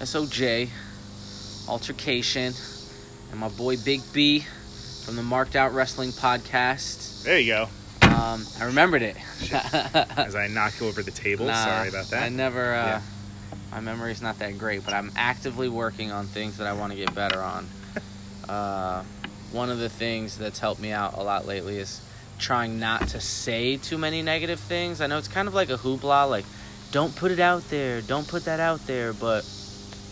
SOJ, Altercation, and my boy Big B from the Marked Out Wrestling Podcast. There you go. Um, I remembered it. As I knock over the table. Nah, Sorry about that. I never. Uh, Yeah. My memory's not that great, but I'm actively working on things that I want to get better on. uh, one of the things that's helped me out a lot lately is trying not to say too many negative things. I know it's kind of like a hoopla, like don't put it out there, don't put that out there, but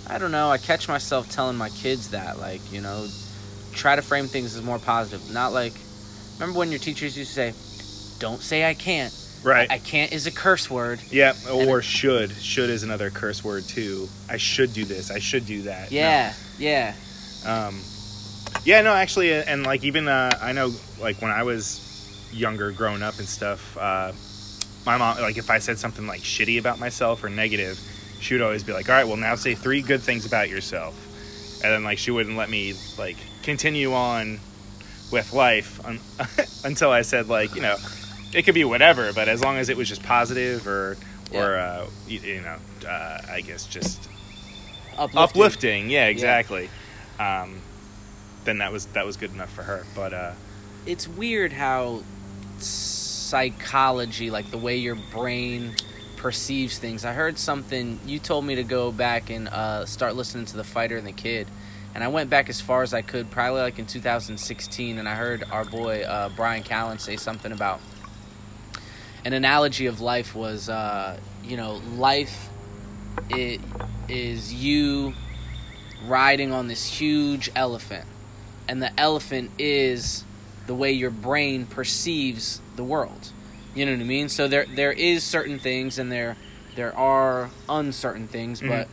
I don't know. I catch myself telling my kids that, like you know, try to frame things as more positive, not like. Remember when your teachers used to say, "Don't say I can't." Right. I can't is a curse word. yeah, or should. Should is another curse word too. I should do this. I should do that. No. Yeah, yeah, Um, yeah, no, actually, and like even uh, I know, like when I was younger, growing up and stuff, uh, my mom, like if I said something like shitty about myself or negative, she would always be like, "All right, well now say three good things about yourself," and then like she wouldn't let me like continue on with life un- until I said like you know it could be whatever, but as long as it was just positive or or uh, you, you know uh, I guess just uplifting. uplifting. Yeah, exactly. Um, then that was that was good enough for her. But uh, It's weird how psychology, like the way your brain perceives things. I heard something. You told me to go back and uh, start listening to the Fighter and the Kid, and I went back as far as I could, probably like in 2016, and I heard our boy uh, Brian Callen say something about an analogy of life was, uh, you know, life it is you riding on this huge elephant, and the elephant is the way your brain perceives the world. You know what I mean? So there there is certain things and there there are uncertain things, Mhm. but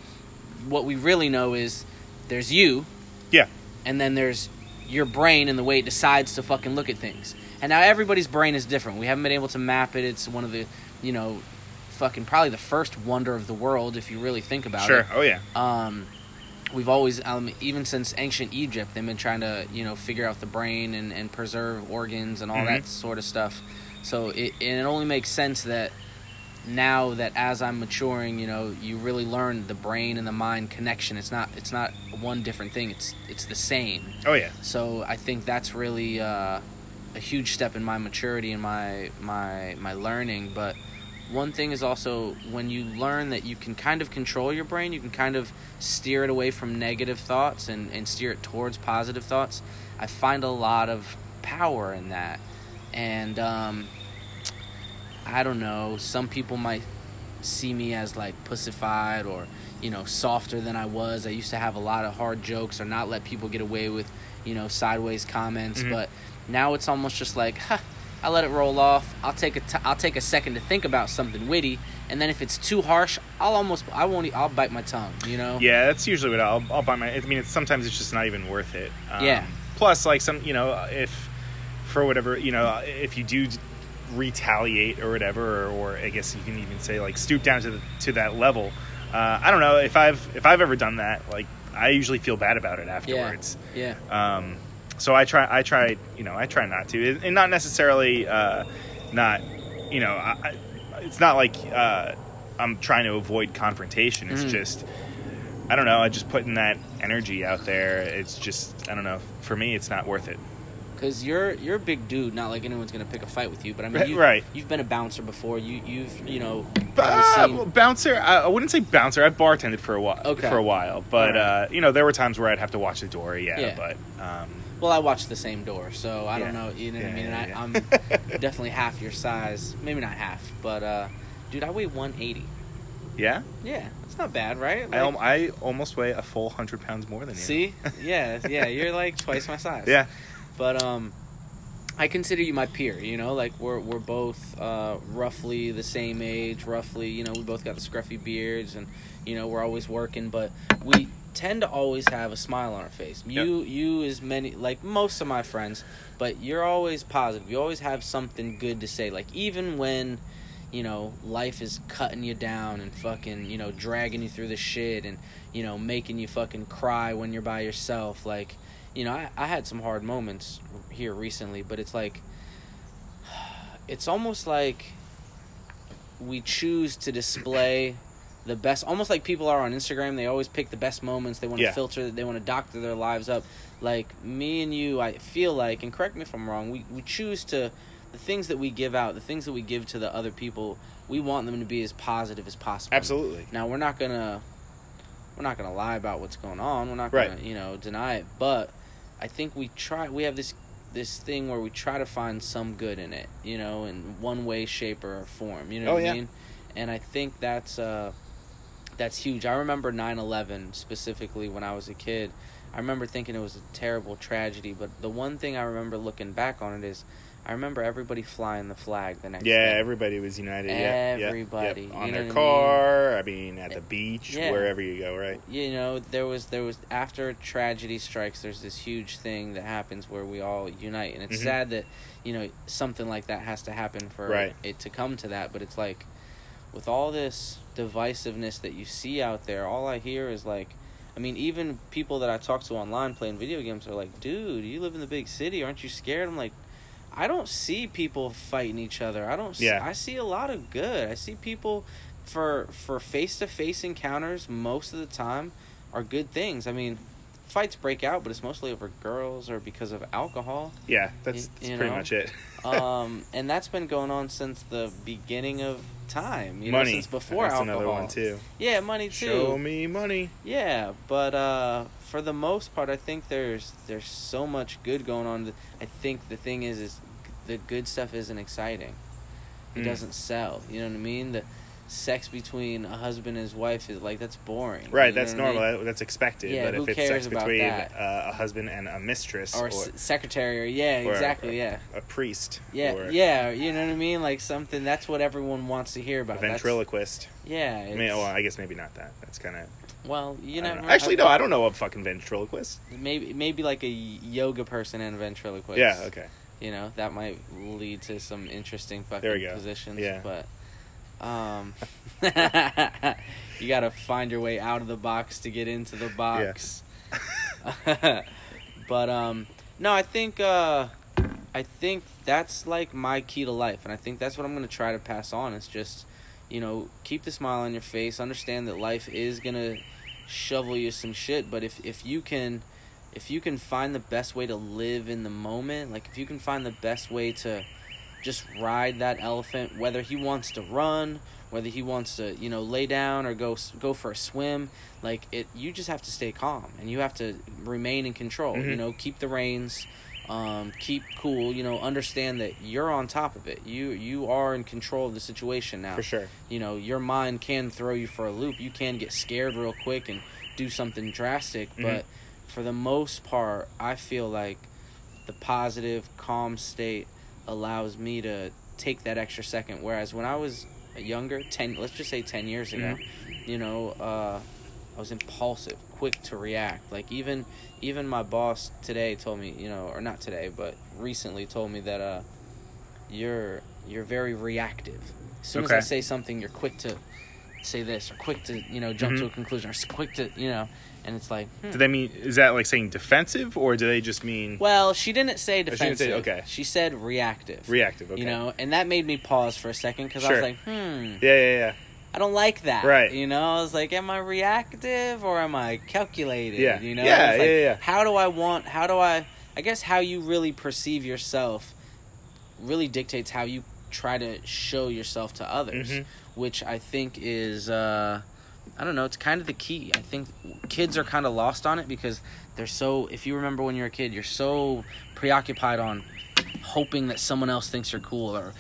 what we really know is there's you yeah, and then there's your brain and the way it decides to fucking look at things. And now everybody's brain is different. We haven't been able to map it. It's one of the, you know, fucking probably the first wonder of the world if you really think about sure. it. Sure. Oh yeah, Um, we've always, um, even since ancient Egypt, they've been trying to, you know, figure out the brain and, and preserve organs and all Mhm. that sort of stuff. So it and it only makes sense that now that as I'm maturing, you know, you really learn the brain and the mind connection. It's not it's not one different thing. It's it's the same. oh yeah, So I think that's really uh, a huge step in my maturity and my my my learning. But one thing is also when you learn that you can kind of control your brain, you can kind of steer it away from negative thoughts and, and steer it towards positive thoughts. I find a lot of power in that. And um, I don't know, some people might see me as like pussified or you know softer than I was. I used to have a lot of hard jokes or not let people get away with you know sideways comments, Mhm. but now it's almost just like, huh, I let it roll off. I'll take a t- I'll take a second to think about something witty, and then if it's too harsh, I'll almost I won't I'll bite my tongue. You know? yeah. That's usually what I'll I'll buy my. I mean, it's, sometimes it's just not even worth it. Um, Yeah. Plus, like some, you know, if for whatever, you know, if you do retaliate or whatever, or, or I guess you can even say like stoop down to the, to that level. Uh, I don't know if I've if I've ever done that. Like, I usually feel bad about it afterwards. Yeah. Um, so I try, I try, you know, I try not to, and not necessarily, uh, not, you know, I, it's not like uh, I'm trying to avoid confrontation. It's Mhm. just, I don't know, I just putting that energy out there. It's just, I don't know. For me, it's not worth it. Because you're you're a big dude, not like anyone's gonna pick a fight with you. But I mean, you, Right. You've been a bouncer before. You you've you know Uh, seen. well, bouncer, I, I wouldn't say bouncer. I bartended for a while, Okay. for a while, but Alright. uh, you know, there were times where I'd have to watch the door. Yeah, Yeah. but um, Well, I watch the same door, so I don't know. You know what I mean? yeah, yeah. I, I'm definitely half your size. Maybe not half, but uh, dude, I weigh 180. yeah, Yeah, it's not bad, right? I, Like, I almost weigh a full hundred pounds more than you. see, yeah, yeah, you're like twice my size. Yeah. But um, I consider you my peer. You know, like we're we're both uh, roughly the same age. Roughly, you know, we both got the scruffy beards, and you know, we're always working, but we tend to always have a smile on our face. You you as many like most of my friends, but you're always positive. You always have something good to say. Like even when you know life is cutting you down and fucking you know dragging you through the shit and you know making you fucking cry when you're by yourself. Like you know I, I had some hard moments here recently, but it's like it's almost like we choose to display the best almost like people are on Instagram they always pick the best moments they want to Yeah. filter they want to doctor their lives up like me and you I feel like and correct me if I'm wrong we we choose to the things that we give out the things that we give to the other people we want them to be as positive as possible Absolutely. now we're not gonna we're not gonna lie about what's going on. We're not Right. gonna you know deny it. But I think we try. We have this this thing where we try to find some good in it. You know, in one way, shape, or form. You know Oh, what yeah. I mean? And I think that's uh that's huge. I remember 9/11 specifically when I was a kid. I remember thinking it was a terrible tragedy, but the one thing I remember looking back on it is I remember everybody flying the flag the next day. Yeah, day. everybody was united. yeah, yeah, Everybody, yep. you on know their what I car. I mean, at the beach, Yeah. wherever you go, right? you know there was there was after tragedy strikes there's this huge thing that happens where we all unite and it's Mhm. sad that you know something like that has to happen for Right. it to come to that but it's like with all this divisiveness that you see out there all i hear is like i mean even people that i talk to online playing video games are like dude you live in the big city aren't you scared i'm like i don't see people fighting each other. I don't Yeah. i see a lot of good. I see people for for face-to-face encounters most of the time are good things. I mean fights break out but it's mostly over girls or because of alcohol Yeah, that's, that's pretty know? much it. um, and that's been going on since the beginning of time. You money. know, since before that's alcohol. another one too. Yeah, money too. Show me money. Yeah, but uh, for the most part, I think there's there's so much good going on. I think the thing is, is the good stuff isn't exciting. It Mm. doesn't sell. You know what I mean? The sex between a husband and his wife is like that's boring. Right, You know that's what I mean? normal. That's expected. Yeah, but who if it's sex between uh, a husband and a mistress Or, or, s secretary, or yeah, or exactly, a, yeah. a priest, Yeah, or yeah, you know what I mean? Like something that's what everyone wants to hear about. That's- ventriloquist. Yeah. I mean, well, I guess maybe not that. That's kind of. well, you know, Actually, no, I don't know a fucking ventriloquist. Maybe maybe like a yoga person and a ventriloquist. Yeah, okay. You know that might lead to some interesting fucking There we go. positions. Yeah. But um, you got to find your way out of the box to get into the box. but um, no, I think uh, I think that's like my key to life, and I think that's what I'm gonna try to pass on. Is just you know keep the smile on your face. Understand that life is gonna shovel you some shit, but if if you can if you can find the best way to live in the moment, like if you can find the best way to just ride that elephant, whether he wants to run, whether he wants to, you know, lay down or go go for a swim, like it, you just have to stay calm and you have to remain in control. You Mhm. know, keep the reins, um, keep cool. You know, understand that you're on top of it. You you are in control of the situation now For sure. you know your mind can throw you for a loop you can get scared real quick and do something drastic Mhm. but for the most part i feel like the positive calm state allows me to take that extra second whereas when i was younger 10 let's just say 10 years ago you know uh i was impulsive quick to react like even even my boss today told me you know or not today but recently told me that uh you're you're very reactive. As soon as I say something, you're quick to say this or quick to you know jump to Mhm. a conclusion or quick to you know, and it's like. hmm. Do they mean is that like saying defensive or do they just mean Well, she didn't say she didn't defensive. say- okay. She said reactive. reactive? Okay. You know, and that made me pause for a second because I was like, hmm, Yeah, yeah, yeah. I don't like that. Right. You know, I was like, am I reactive or am I calculated? Yeah. You know. Yeah, like, yeah, yeah. How do I want? How do I? I guess how you really perceive yourself really dictates how you try to show yourself to others, Mhm. which I think is. uh I don't know. It's kind of the key. I think kids are kind of lost on it because they're so. If you remember when you're a kid, you're so preoccupied on hoping that someone else thinks you're cool or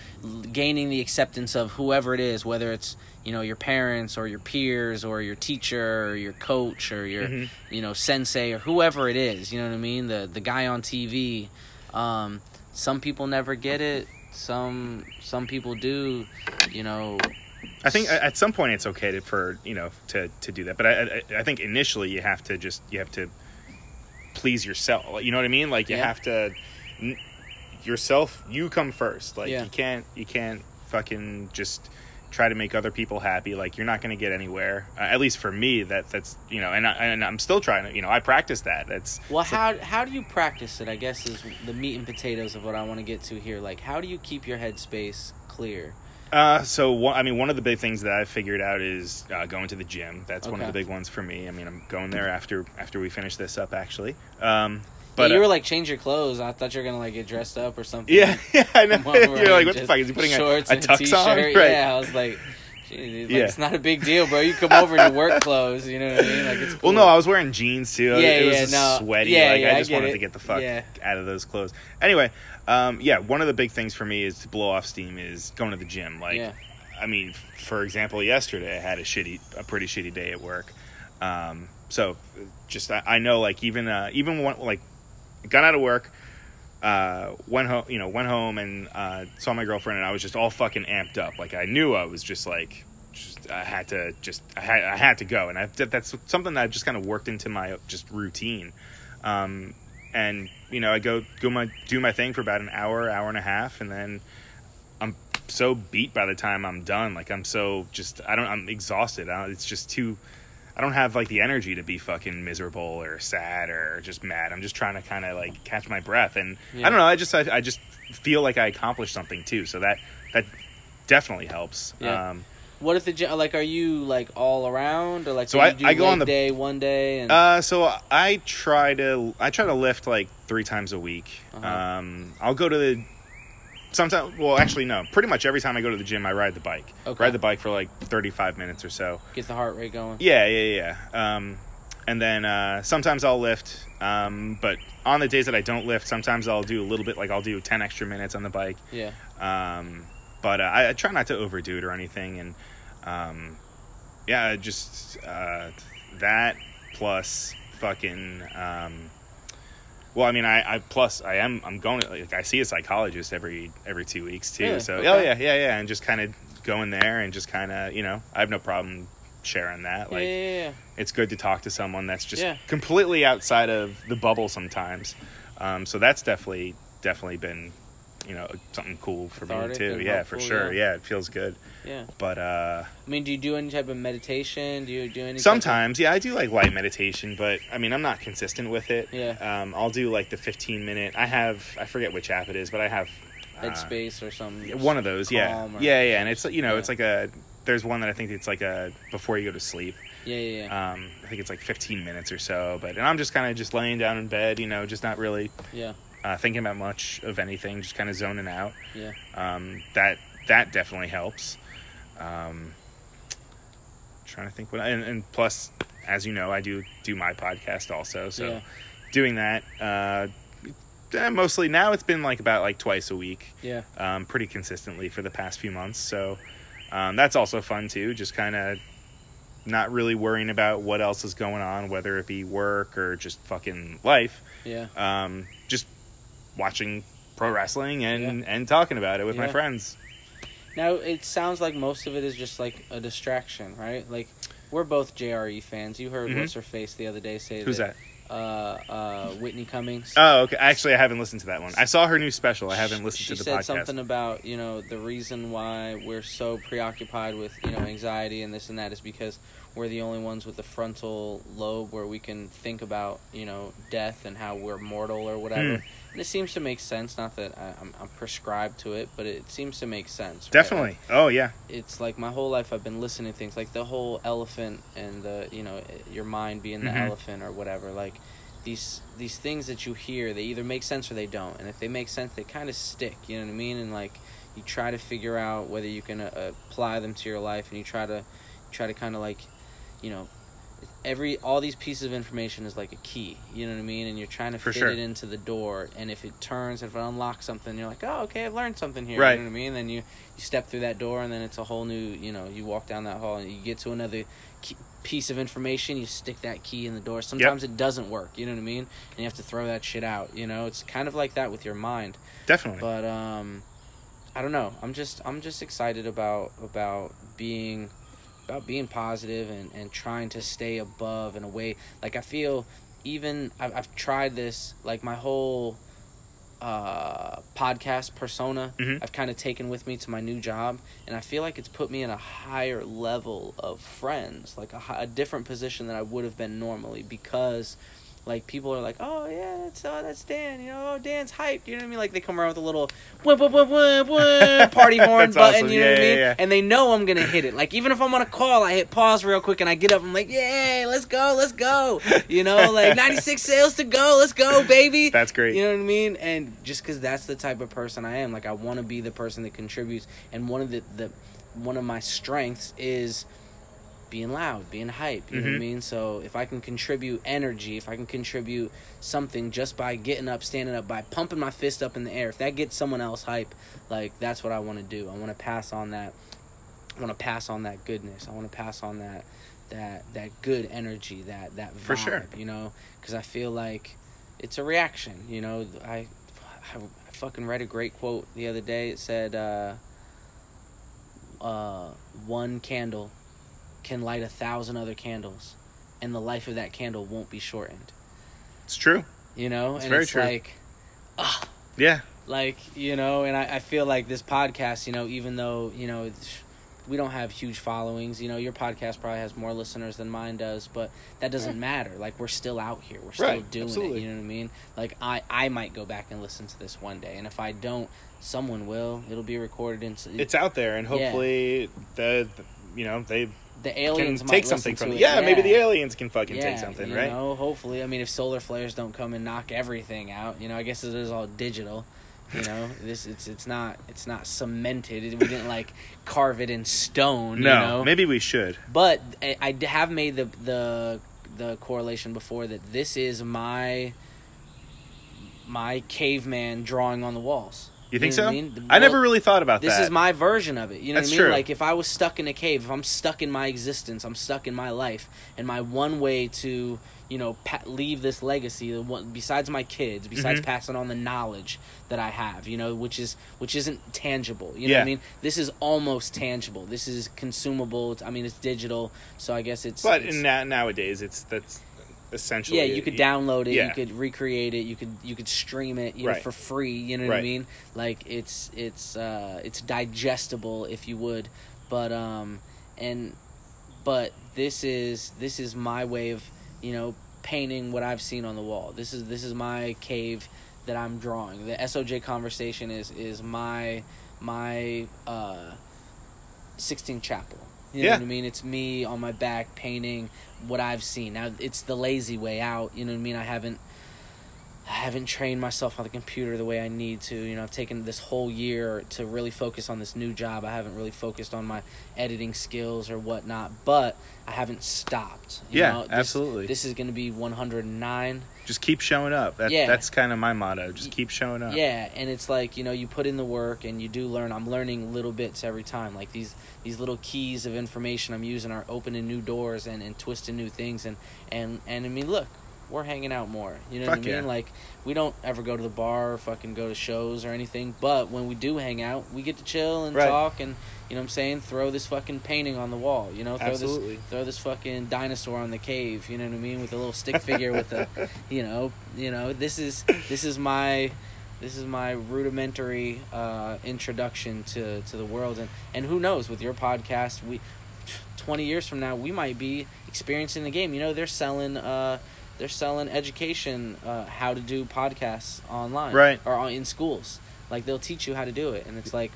gaining the acceptance of whoever it is, whether it's you know your parents or your peers or your teacher or your coach or your Mhm. you know sensei or whoever it is. You know what I mean? The the guy on TV. Um, some people never get it. Some some people do. You know. I think at some point it's okay to for you know to to do that, but I I, I think initially you have to just you have to please yourself. You know what I mean? Like you Yeah. have to yourself. You come first. Like Yeah. you can't you can't fucking just try to make other people happy. Like you're not going to get anywhere. Uh, at least for me, that that's you know, and I, and I'm still trying to you know I practice that. That's Well, how how do you practice it? I guess is the meat and potatoes of what I want to get to here. Like, how do you keep your headspace clear? Uh, so one, I mean, one of the big things that I've figured out is uh, going to the gym. That's one of the big ones for me. I mean, I'm going there after after we finish this up, actually. Um, But but you uh, were like, change your clothes. I thought you were gonna like get dressed up or something. yeah, yeah, I know. You're like, what the fuck? Is he putting a, shorts a and tux t-shirt. on? Right. Yeah, I was like, "Gee, like, Yeah. it's not a big deal, bro. You come over in your work clothes. You know what I mean? Like it's cool. Well, no, I was wearing jeans too. Yeah, it was yeah, just no. sweaty. Yeah, like yeah, I I just get wanted it. to get the fuck Yeah. out of those clothes. Anyway, um, yeah, one of the big things for me is to blow off steam is going to the gym. Like, yeah, I mean, for example, yesterday I had a shitty, a pretty shitty day at work. Um, so just I, I know like even uh, even when, like got out of work, uh, went home, you know, went home and uh, saw my girlfriend, and I was just all fucking amped up. Like I knew I was just like. Just, I had to just I had I had to go, and I, that, that's something that I just kind of worked into my just routine. Um, and you know, I go go my do my thing for about an hour, hour and a half, and then I'm so beat by the time I'm done. Like I'm so just I don't I'm exhausted. I it's just too. I don't have like the energy to be fucking miserable or sad or just mad. I'm just trying to kind of like catch my breath, and Yeah. I don't know. I just I, I just feel like I accomplished something too. So that that definitely helps. Yeah. Um, What if the? Like, are you like all around or like? So do you I- do I go on the- day one day and Uh, so I try to I try to lift like three times a week. Uh-huh. Um, I'll go to the sometimes. Well, actually, no. Pretty much every time I go to the gym, I ride the bike. Okay. Ride the bike for like thirty five minutes or so. get the heart rate going. Yeah, yeah, yeah. Um, and then uh, sometimes I'll lift. Um, but on the days that I don't lift, sometimes I'll do a little bit. Like I'll do ten extra minutes on the bike. Yeah, Um, but uh, I, I try not to overdo it or anything, and um, yeah, just uh, that plus fucking. Um, well, I mean, I, I plus I am I'm going to like I see a psychologist every every two weeks too. Really? So Okay. oh yeah yeah yeah, and just kind of going there and just kind of you know I have no problem sharing that. yeah, Like yeah, yeah. it's good to talk to someone that's just Yeah. completely outside of the bubble sometimes. Um, so that's definitely definitely been you know something cool for Cathartic me too. Yeah, for sure. yeah. Yeah. it feels good. yeah. But uh, I mean, do you do any type of meditation? Do you do any? type of- sometimes, yeah, I do like light meditation, but I mean I'm not consistent with it. Yeah. Um, I'll do like the 15 minute. I have I forget which app it is, but I have uh, Headspace or something. one of those. Yeah, yeah, yeah, and it's you know Yeah. it's like a. There's one that I think it's like a before you go to sleep. Yeah, yeah, yeah. Um, I think it's like 15 minutes or so, but and I'm just kind of just laying down in bed, you know, just not really yeah, uh, thinking about much of anything, just kind of zoning out. yeah. Um, that that definitely helps. Um, trying to think what, and, and plus, as you know, I do do my podcast also, so Yeah. doing that. Uh, eh, mostly now it's been like about like twice a week Yeah, um, pretty consistently for the past few months. So um, that's also fun too. Just kind of not really worrying about what else is going on, whether it be work or just fucking life. yeah, Um, watching pro wrestling and and talking about it with my friends. Now it sounds like most of it is just like a distraction, right? Like we're both JRE fans. You heard Mhm. what's her face the other day say Who's that? Uh, uh, Whitney Cummings. Oh, okay. Actually, I haven't listened to that one. I saw her new special. I haven't listened she to the podcast. She said something about you know the reason why we're so preoccupied with you know anxiety and this and that is because we're the only ones with the frontal lobe where we can think about you know death and how we're mortal or whatever. Hmm. It seems to make sense. Not that I, I'm, I'm prescribed to it, but it seems to make sense. right? Definitely. Oh yeah. it's like my whole life I've been listening to things like the whole elephant and the you know your mind being the Mhm. elephant or whatever like these these things that you hear they either make sense or they don't and if they make sense they kind of stick you know what I mean and like you try to figure out whether you can uh, apply them to your life and you try to try to kind of like you know every all these pieces of information is like a key you know what i mean? And you're trying to For fit sure. it into the door and if it turns if it unlocks something you're like oh okay i've learned something here Right. you know what i mean? And then you you step through that door and then it's a whole new you know you walk down that hall and you get to another key, piece of information you stick that key in the door. Sometimes it doesn't work you know what i mean? And you have to throw that shit out you know? It's kind of like that with your mind. Definitely. but um i don't know. I'm just i'm just excited about about being about being positive and and trying to stay above and away like i feel even i've, I've tried this like my whole uh podcast persona Mhm. i've kind of taken with me to my new job and i feel like it's put me in a higher level of friends like a, a different position than i would have been normally because like people are like, oh yeah, that's oh, that's Dan. You know, oh Dan's hyped. You know what I mean? Like they come around with a little whip, whip, whip, whip, whip, party horn button. awesome. You know Yeah, what I mean? yeah. And they know I'm gonna hit it. Like even if I'm on a call, I hit pause real quick and I get up. I'm like, yay, let's go, let's go. You know, like 96 sales to go. Let's go, baby. That's great. You know what I mean? And just because that's the type of person I am, like I want to be the person that contributes. And one of the, the one of my strengths is being loud, being hype. You know what I Mhm. mean? So if I can contribute energy, if I can contribute something just by getting up, standing up, by pumping my fist up in the air, if that gets someone else hype, like that's what I want to do. I want to pass on that. I want to pass on that goodness. I want to pass on that that that good energy, that that vibe. For sure. You know, because I feel like it's a reaction. You know, I, I fucking read a great quote the other day. It said, uh, uh, "One candle can light a thousand other candles, and the life of that candle won't be shortened." It's true. You know, It's and very it's true. like, ah. Yeah. like you know, and I, I feel like this podcast, you know, even though you know. It's, we don't have huge followings. You know, your podcast probably has more listeners than mine does, but that doesn't mm. matter. Like we're still out here. We're still Right, doing absolutely. it. You know what I mean? Like I I might go back and listen to this one day, and if I don't, someone will. It'll be recorded and It's out there, and hopefully the, the you know they the can aliens might take something from it. it. Yeah, maybe the aliens can fucking yeah, take something, you right? know, hopefully. I mean, if solar flares don't come and knock everything out, you know, I guess it is all digital. You know, this it's it's not it's not cemented. We didn't like carve it in stone. No, you know? maybe we should. But I, I d- have made the the the correlation before that this is my my caveman drawing on the walls. You think know so? I I, mean? The- never really thought about that. This is my version of it. You know That's what I mean? true. Like if I was stuck in a cave, if I'm stuck in my existence, I'm stuck in my life, and my one way to you know pa- leave this legacy, the one besides my kids, besides Mhm. passing on the knowledge that I have, you know, which is which isn't tangible. You know Yeah. what I mean? This is almost tangible. This is consumable. It's, I mean, it's digital, so I guess it's. but it's- in na- nowadays, it's that's essentially yeah, you could download it, yeah. you could recreate it, you could you could stream it, you know, for free. You know what I mean? Like it's it's uh, it's digestible, if you would. But um, and but this is this is my way of you know painting what I've seen on the wall. This is this is my cave that I'm drawing. The SOJ conversation is is my my uh, Sistine Chapel. You know Yeah. what I mean? It's me on my back painting what I've seen. Now it's the lazy way out. You know what I mean? I haven't I haven't trained myself on the computer the way I need to. You know, I've taken this whole year to really focus on this new job. I haven't really focused on my editing skills or whatnot, but I haven't stopped. You Yeah, know, this, absolutely. This is going to be 109. Just keep showing up. That, Yeah. That's kind of my motto. Just keep showing up. Yeah, and it's like you know you put in the work and you do learn. I'm learning little bits every time. Like these these little keys of information I'm using are opening new doors and, and twisting new things. And and and I mean, look, we're hanging out more. You know what I mean? yeah. Like we don't ever go to the bar or fucking go to shows or anything. But when we do hang out, we get to chill and Right. talk and you know what I'm saying. Throw this fucking painting on the wall. You know, throw Absolutely. this throw this fucking dinosaur on the cave. You know what I mean? With a little stick figure with a, you know, you know. This is this is my this is my rudimentary uh, introduction to, to the world and, and who knows with your podcast we 20 years from now we might be experiencing the game you know they're selling uh, they're selling education uh, how to do podcasts online Right. or on, in schools like they'll teach you how to do it and it's like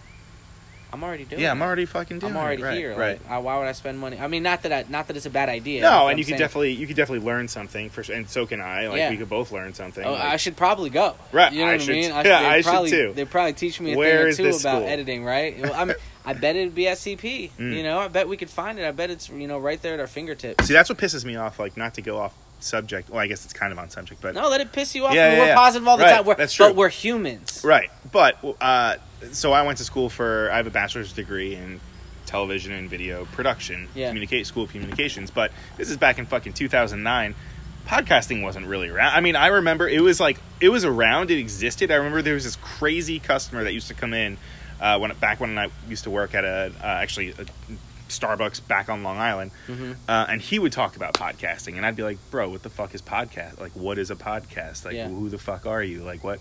i'm already doing Yeah, it. I'm already fucking doing I'm already it. Right, here. Right. Like, I, why would I spend money? I mean, not that I, not that it's a bad idea. no, and I'm you could definitely you could definitely learn something for and so can I. Like Yeah. we could both learn something. Oh, like- I should probably go. Right, You know I what should I mean? yeah, I should too. They probably teach me a Where thing or two about school? editing, right? Well, I mean, I bet it'd be SCP. Mm. You know, I bet we could find it. I bet it's you know right there at our fingertips. See, that's what pisses me off. Like not to go off subject. Well, I guess it's kind of on subject, but No, let it piss you off. Yeah, yeah, we're yeah. positive all the Right, time. We're, that's true. But we're humans. Right. But uh, so I went to school for I have a bachelor's degree in television and video production, Yeah. communicate school of communications. But this is back in fucking 2009. Podcasting wasn't really around. I mean, I remember it was like it was around. It existed. I remember there was this crazy customer that used to come in uh, when back when I used to work at a uh, actually a Starbucks back on Long Island, Mhm. uh, and he would talk about podcasting, and I'd be like, "Bro, what the fuck is podcast? Like, what is a podcast? Like, Yeah. who the fuck are you? Like, what?"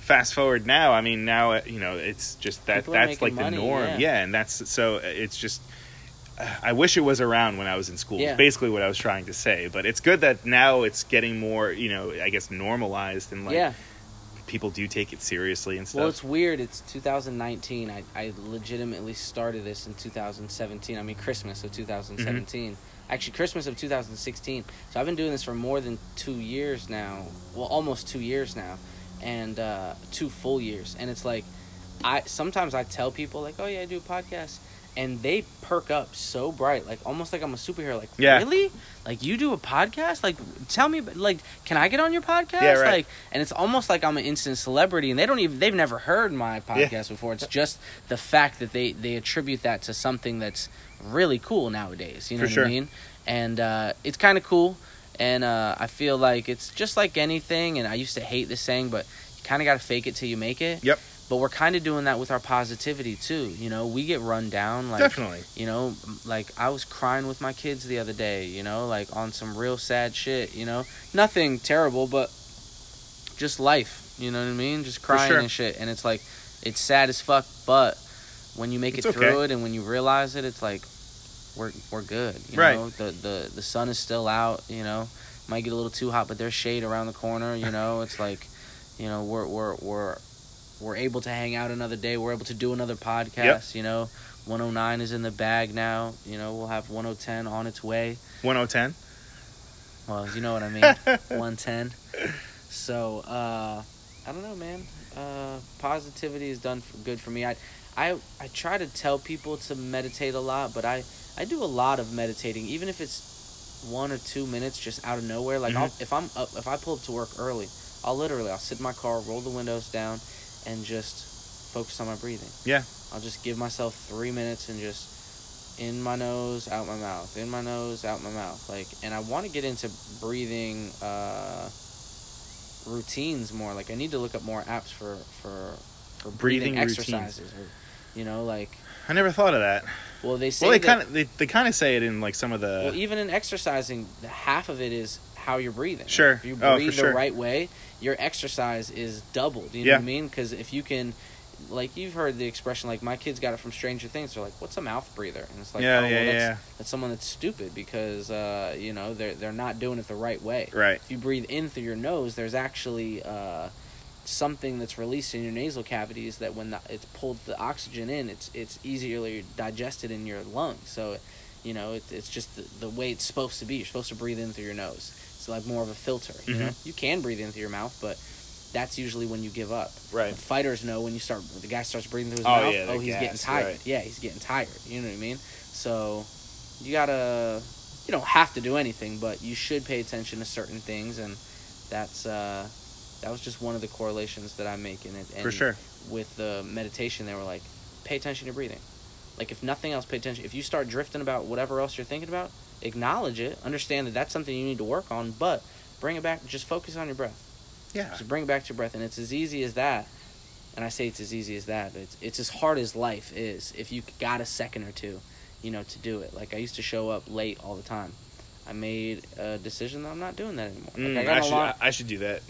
Fast forward now, I mean, now uh, you know it's just that People that's like making the norm, yeah. yeah. and that's so it's just I wish it was around when I was in school. Yeah. Basically, what I was trying to say. But it's good that now it's getting more, you know, I guess normalized and like yeah. People do take it seriously and stuff. Well, it's weird. It's 2019. I, I legitimately started this in 2017. I mean, Christmas of 2017. Mm-hmm. Actually, Christmas of 2016. So I've been doing this for more than two years now. Well, almost two years now, and uh, two full years. And it's like, I sometimes I tell people like, "Oh yeah, I do a podcast," and they perk up so bright, like almost like I'm a superhero. Like, Yeah. really? Like you do a podcast? Like, tell me, like, can I get on your podcast? Yeah, right. Like, and it's almost like I'm an instant celebrity, and they don't even they've never heard my podcast before. It's just the fact that they they attribute that to something that's really cool nowadays. You know For what sure. I mean? And uh, it's kind of cool, and uh, I feel like it's just like anything. And I used to hate this saying, but you kind of got to fake it till you make it. Yep. But we're kind of doing that with our positivity too. You know, we get run down like Definitely. you know, like I was crying with my kids the other day, you know, like on some real sad shit, you know. Nothing terrible, but just life, you know what I mean? Just crying sure. and shit. And it's like it's sad as fuck, but when you make It's it through it and when you realize it, it's like we're we're good. You Right. know, the the the sun is still out, you know. Might get a little too hot, but there's shade around the corner, you know. it's like, you know, we're we're we're we're able to hang out another day. We're able to do another podcast, you know. 109 is in the bag now. You know, we'll have 1010 on its way. 1010. Well, you know what I mean. 110. So, uh, I don't know, man. Uh, positivity is done for, good for me. I, I, I try to tell people to meditate a lot, but I, I do a lot of meditating, even if it's one or two minutes just out of nowhere. Like, I'll, if I'm up, if I pull up to work early, I'll literally I'll sit in my car, roll the windows down, and just focus on my breathing. Yeah. I'll just give myself three minutes and just in my nose, out my mouth, in my nose, out my mouth. Like, and I want to get into breathing uh, routines more. Like, I need to look up more apps for for for breathing, Breathing exercises. Or, you know, like, I never thought of that. well, they say Well, they kind of they, they kind of say it in like some of the well, even in exercising, half of it is how you're breathing. Sure. If you Oh, breathe the sure. right way, your exercise is doubled. You know Yeah. what I mean? Because if you can, like you've heard the expression, like my kids got it from Stranger Things. They're like, "What's a mouth breather?" And it's like, Yeah, "Oh, yeah, well, that's, yeah. that's someone that's stupid because uh, you know they're they're not doing it the right way. right. If you breathe in through your nose, there's actually uh, something that's released in your nasal cavities that when the, it's pulled the oxygen in, it's it's easier digested in your lungs. So, you know, it, it's just the, the way it's supposed to be. You're supposed to breathe in through your nose. It's like more of a filter. You know, Mhm. you can breathe in through your mouth, but that's usually when you give up. Right. The fighters know when you start. The guy starts breathing through his Oh, mouth. yeah, oh, he's getting tired. right. Yeah, he's getting tired. You know what I mean? So, you gotta. You don't have to do anything, but you should pay attention to certain things, and that's uh, that was just one of the correlations that I make in it. And For sure. With the meditation, they were like, pay attention to breathing. Like if nothing else, pay attention. If you start drifting about whatever else you're thinking about, acknowledge it. Understand that that's something you need to work on, but bring it back. Just focus on your breath. Yeah. Just bring it back to your breath, and it's as easy as that. And I say it's as easy as that. It's it's as hard as life is. If you got a second or two, you know, to do it. Like I used to show up late all the time. I made a decision that I'm not doing that anymore. Like Mm, I got I, should, alarm. I should do that.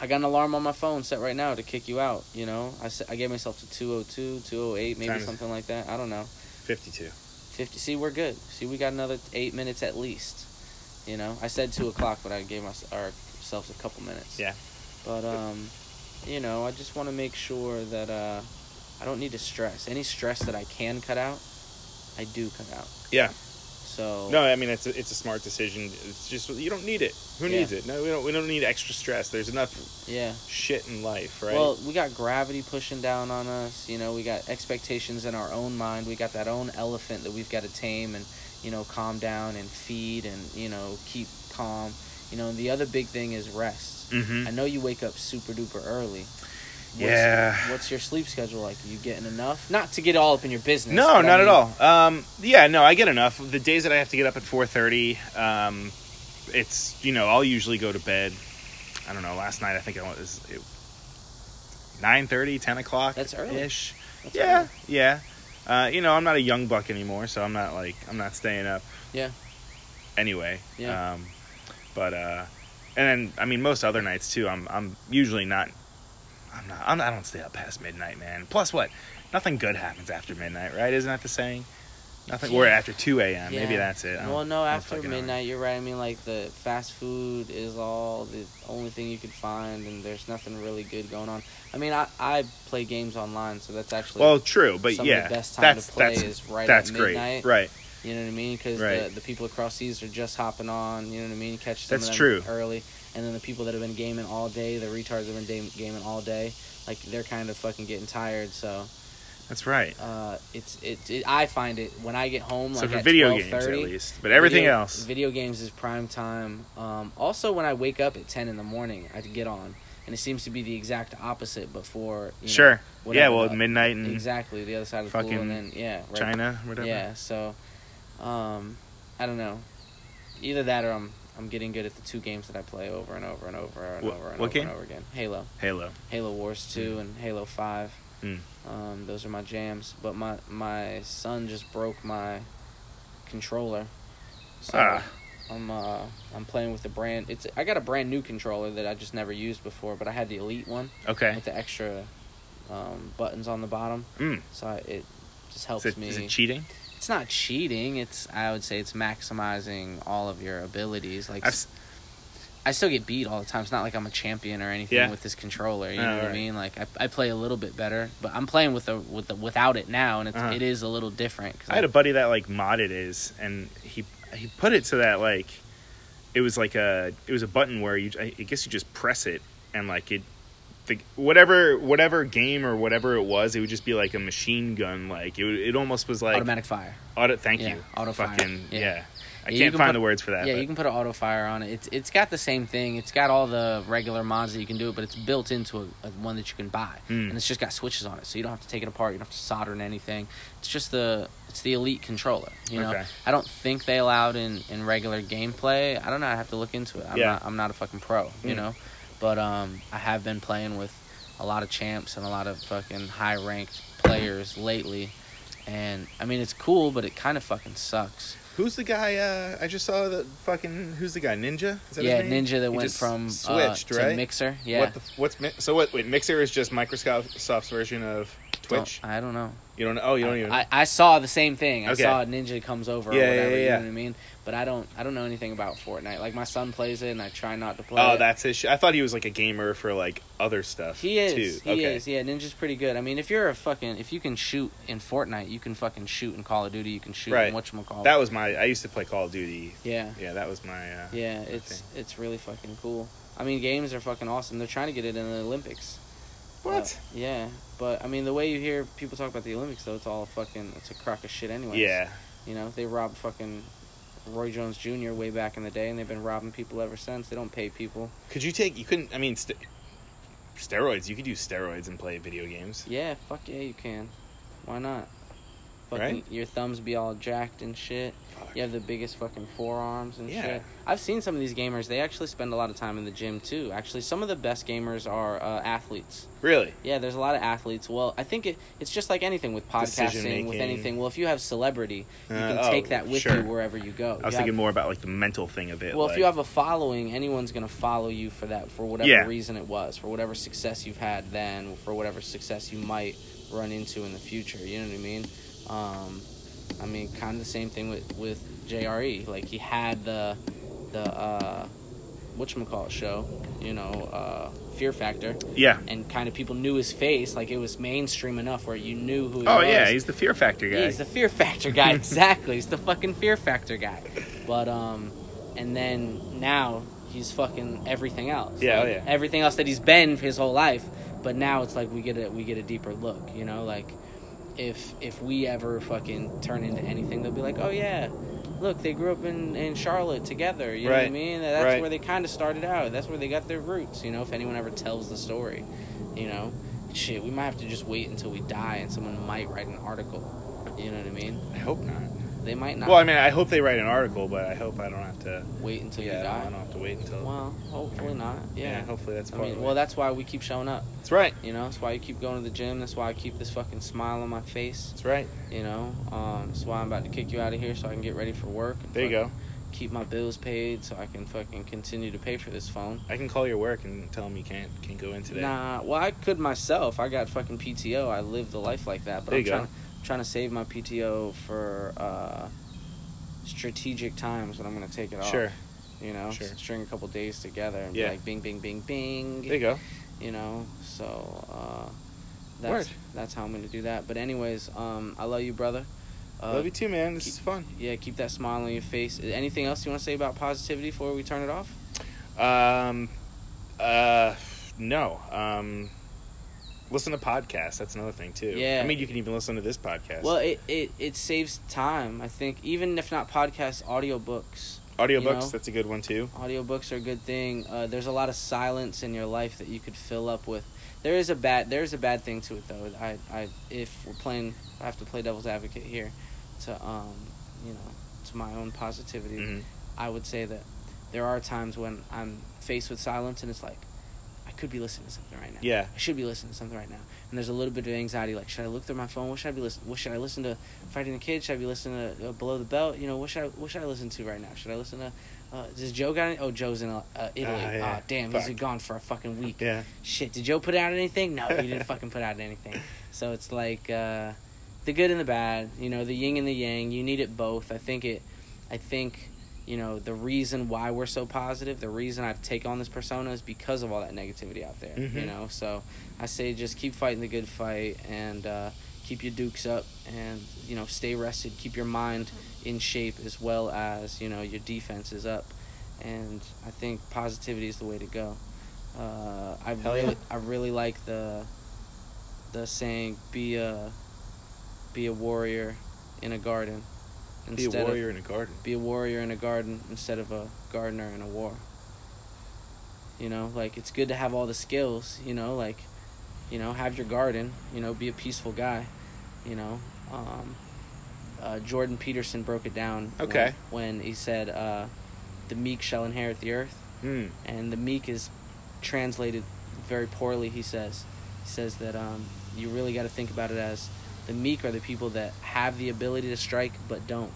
I got an alarm on my phone set right now to kick you out. You know, I, I gave myself to 202, 208, maybe Time something like that. I don't know. 52. 50. See, we're good. See, we got another eight minutes at least. You know, I said two o'clock, but I gave us ourselves a couple minutes. Yeah. But um, you know, I just want to make sure that uh, I don't need to stress. Any stress that I can cut out, I do cut out. Yeah. So No, I mean it's a, it's a smart decision. It's just you don't need it. Who Yeah. needs it? No, we don't. We don't need extra stress. There's enough yeah. shit in life, right? Well, we got gravity pushing down on us. You know, we got expectations in our own mind. We got that own elephant that we've got to tame and, you know, calm down and feed and, you know, keep calm. You know, and the other big thing is rest. mm-hmm. I know you wake up super duper early. What's, Yeah. What's your sleep schedule like? Are you getting enough? Not to get all up in your business. No, but I not at all. Um, yeah, no, I get enough. The days that I have to get up at four thirty, um, it's you know I'll usually go to bed. I don't know. Last night I think I was it, 9.30, 10 o'clock. That's early. ish. That's Yeah, early. yeah. Uh, you know, I'm not a young buck anymore, so I'm not like I'm not staying up. Yeah. Anyway. Yeah. Um, but uh, and then I mean most other nights too. I'm I'm usually not. I'm not. I'm, I don't stay up past midnight, man. Plus, what? Nothing good happens after midnight, right? Isn't that the saying? Nothing. Yeah. Or after two a.m. Maybe that's it. Well, no, after midnight, you're right. I mean, like the fast food is all the only thing you could find, and there's nothing really good going on. I mean, I, I play games online, so that's actually Well, true, but some yeah, the best time that's to play that's is right that's at great, midnight. right? You know what I mean? Because Right. the, the people across seas are just hopping on. You know what I mean? Catch some That's of them true. early, and then the people that have been gaming all day, the retards have been da- gaming all day. Like they're kind of fucking getting tired. So That's right. uh, it's it's it, I find it when I get home. so like for at video games, at least, but everything video, else, Video games is prime time. Um, also, when I wake up at ten in the morning, I get on, and it seems to be the exact opposite. Before you know, sure. Yeah, well, the- midnight and exactly the other side of the pool, fucking and then yeah, right, China, whatever. yeah. So, um, I don't know. Either that, or I'm I'm getting good at the two games that I play over and over and over and What- over and over game? and over again. Halo, Halo. Halo Wars Two, and Halo Five. Mm. Um, those are my jams. But my my son just broke my controller, so Ah. I'm uh I'm playing with the brand. It's I got a brand new controller that I just never used before, but I had the Elite one Okay. with the extra um, buttons on the bottom, Mm. so I, it just helps Is it, me. is it cheating? It's not cheating. It's I would say it's maximizing all of your abilities. Like I've, I still get beat all the time. It's not like I'm a champion or anything Yeah. with this controller. You Oh, know what I mean? Like I, I play a little bit better, but I'm playing with the with the without it now, and it's Uh-huh. it is a little different. 'cause I had a buddy that like modded his, and he he put it so that like it was like a it was a button where you I guess you just press it and like it the whatever whatever game or whatever it was it would just be like a machine gun like it it almost was like automatic fire. auto thank Yeah, you auto fire. fucking Yeah. yeah, I Yeah, can't can find put- the words for that yeah, but you can put an auto fire on it. It's it's got the same thing. It's got all the regular mods that you can do, it, but it's built into a, a one that you can buy, Hmm. and it's just got switches on it, so you don't have to take it apart. You don't have to solder in anything. It's just the it's the elite controller. You know, Okay. I don't think they allowed in in regular gameplay. I don't know. I have to look into it. I'm Yeah. not I'm not a fucking pro. You Hmm. know, but um, I have been playing with a lot of champs and a lot of fucking high ranked players lately. And I mean, it's cool, but it kind of fucking sucks. who's the guy uh I just saw the fucking who's the guy Ninja Is that his Yeah? Ninja that He went from switched uh, right to Mixer. Yeah, what the what's Mi- so what wait Mixer is just Microsoft's version of Twitch Don't- I don't know. you don't know oh you don't even I, I saw the same thing. I saw Ninja comes over Yeah, or yeah, whatever. yeah, You know what I mean? But I don't. I don't know anything about Fortnite. Like my son plays it, and I try not to play. Oh, it. that's his. Sh- I thought he was like a gamer for like other stuff. He is. Too. He okay. is. Yeah, Ninja's pretty good. I mean, if you're a fucking, if you can shoot in Fortnite, you can fucking shoot in Call of Duty. You can shoot Right. in whatchamacallit. That was my. I used to play Call of Duty. yeah. Yeah, that was my. Uh, Yeah, it's it's really fucking cool. I mean, games are fucking awesome. They're trying to get it in the Olympics. What? Uh, yeah, but I mean, the way you hear people talk about the Olympics, though, it's all fucking, it's a crock of shit anyway. yeah. You know, they robbed fucking Roy Jones Jr. way back in the day, and they've been robbing people ever since. They don't pay people. Could you take? You couldn't. I mean, st- steroids. You could use steroids and play video games. Yeah, fuck yeah, you can. Why not? Fucking Right? your thumbs be all jacked and shit. Fuck. You have the biggest fucking forearms and Yeah. shit. I've seen some of these gamers. They actually spend a lot of time in the gym too. Actually, some of the best gamers are uh, athletes. Really? Yeah, there's a lot of athletes. Well, I think it, it's just like anything with podcasting, with anything. Well, if you have celebrity, you Uh, can oh, take that with sure. you wherever you go. I was You have- thinking more about like the mental thing of it. well, like, if you have a following, anyone's gonna follow you for that, for whatever Yeah. reason it was, for whatever success you've had then, for whatever success you might run into in the future. You know what I mean? Um, I mean, kind of the same thing with with JRE. Like he had the the uh, whatchamacallit show, you know, uh, Fear Factor, yeah. and kind of people knew his face. Like it was mainstream enough where you knew who he Oh was. yeah, he's the Fear Factor guy. He's the Fear Factor guy. exactly. He's the fucking Fear Factor guy. But um, and then now he's fucking everything else. Yeah, oh, yeah. Everything else that he's been his whole life. But now it's like we get a we get a deeper look. You know, like if if we ever fucking turn into anything, they'll be like, oh yeah. Look, they grew up in, in Charlotte together. You know what I mean? That's Right. where they kind of started out. That's where they got their roots. You know, if anyone ever tells the story, you know, shit, we might have to just wait until we die, and someone might write an article. You know what I mean? I hope not. They might not Well, I mean, I hope they write an article, but I hope I don't have to. wait until yeah, you die. I don't have to wait until. Well, hopefully not. Yeah. yeah. hopefully that's I mean, well, that's why we keep showing up. that's right. You know, that's why you keep going to the gym. That's why I keep this fucking smile on my face. That's right. You know, um, that's why I'm about to kick you out of here so I can get ready for work. and There you go. Keep my bills paid so I can fucking continue to pay for this phone. I can call your work and tell them you can't can't go in today. Nah, well, I could myself. I got fucking PTO. I live the life like that. But There I'm you go. Trying, to save my PTO for uh, strategic times when I'm gonna take it off. Sure. You know, Sure. string a couple days together and Yeah. be like bing, bing, bing, bing. There you go. you know so uh that's Word. that's how i'm gonna do that but anyways um i love you brother uh, Love you too, man. This keep- is fun. yeah keep that smile on your face anything else you want to say about positivity before we turn it off Um, uh, no. Um, listen to podcasts. That's another thing too. Yeah. I mean, you can even listen to this podcast. well it, it it saves time i think even if not podcasts audiobooks audiobooks. you know. That's a good one too. audiobooks are a good thing uh, there's a lot of silence in your life that you could fill up with there is a bad there's a bad thing to it though i i if we're playing i have to play devil's advocate here to um you know to my own positivity hmm I would say that there are times when I'm faced with silence and it's like, I could be listening to something right now. Yeah. I should be listening to something right now. And there's a little bit of anxiety, like, should I look through my phone? What should I be listening? What should I listen to? Fighting the Kid? Should I be listening to uh, Below the Belt? You know, what should I what should I listen to right now? Should I listen to? Uh, does Joe got any? Oh, Joe's in uh, Italy. Ah, Ah, yeah. damn, Fuck. he's gone for a fucking week. Yeah. Shit, did Joe put out anything? No, he didn't fucking put out anything. So it's like uh, the good and the bad, you know, the yin and the yang. You need it both. I think it. I think you know the reason why we're so positive, the reason I take on this persona is because of all that negativity out there. You Mhm. know, so I say just keep fighting the good fight and uh, keep your dukes up and you know stay rested. Keep your mind in shape as well as you know your defense is up. And I think positivity is the way to go. Uh, I Hell really, yeah. I really like the the saying be a be a warrior in a garden Be a warrior of in a garden. be a warrior in a garden instead of a gardener in a war. You know, like it's good to have all the skills, you know, like you know, have your garden, you know, be a peaceful guy, you know. Um uh, Jordan Peterson broke it down Okay. when, he said uh, the meek shall inherit the earth Hmm. and the meek is translated very poorly he says he says that um, you really got to think about it as the meek are the people that have the ability to strike but don't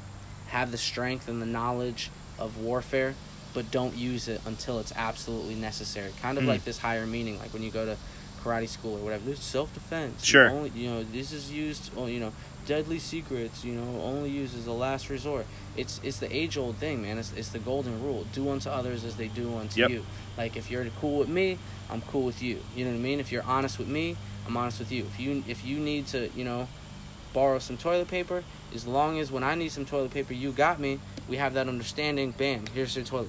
have the strength and the knowledge of warfare but don't use it until it's absolutely necessary. Kind of Hmm. like this higher meaning like when you go to karate school or whatever. This self-defense. You Sure. only, you know this is used oh, you know deadly secrets you know only used as a last resort. It's it's the age old thing man. It's, it's the golden rule. Do unto others as they do unto Yep. you. Like if you're cool with me i'm cool with you. You know what i mean? If you're honest with me i'm honest with you. If you if you need to you know borrow some toilet paper as long as when i need some toilet paper you got me we have that understanding bam here's your toilet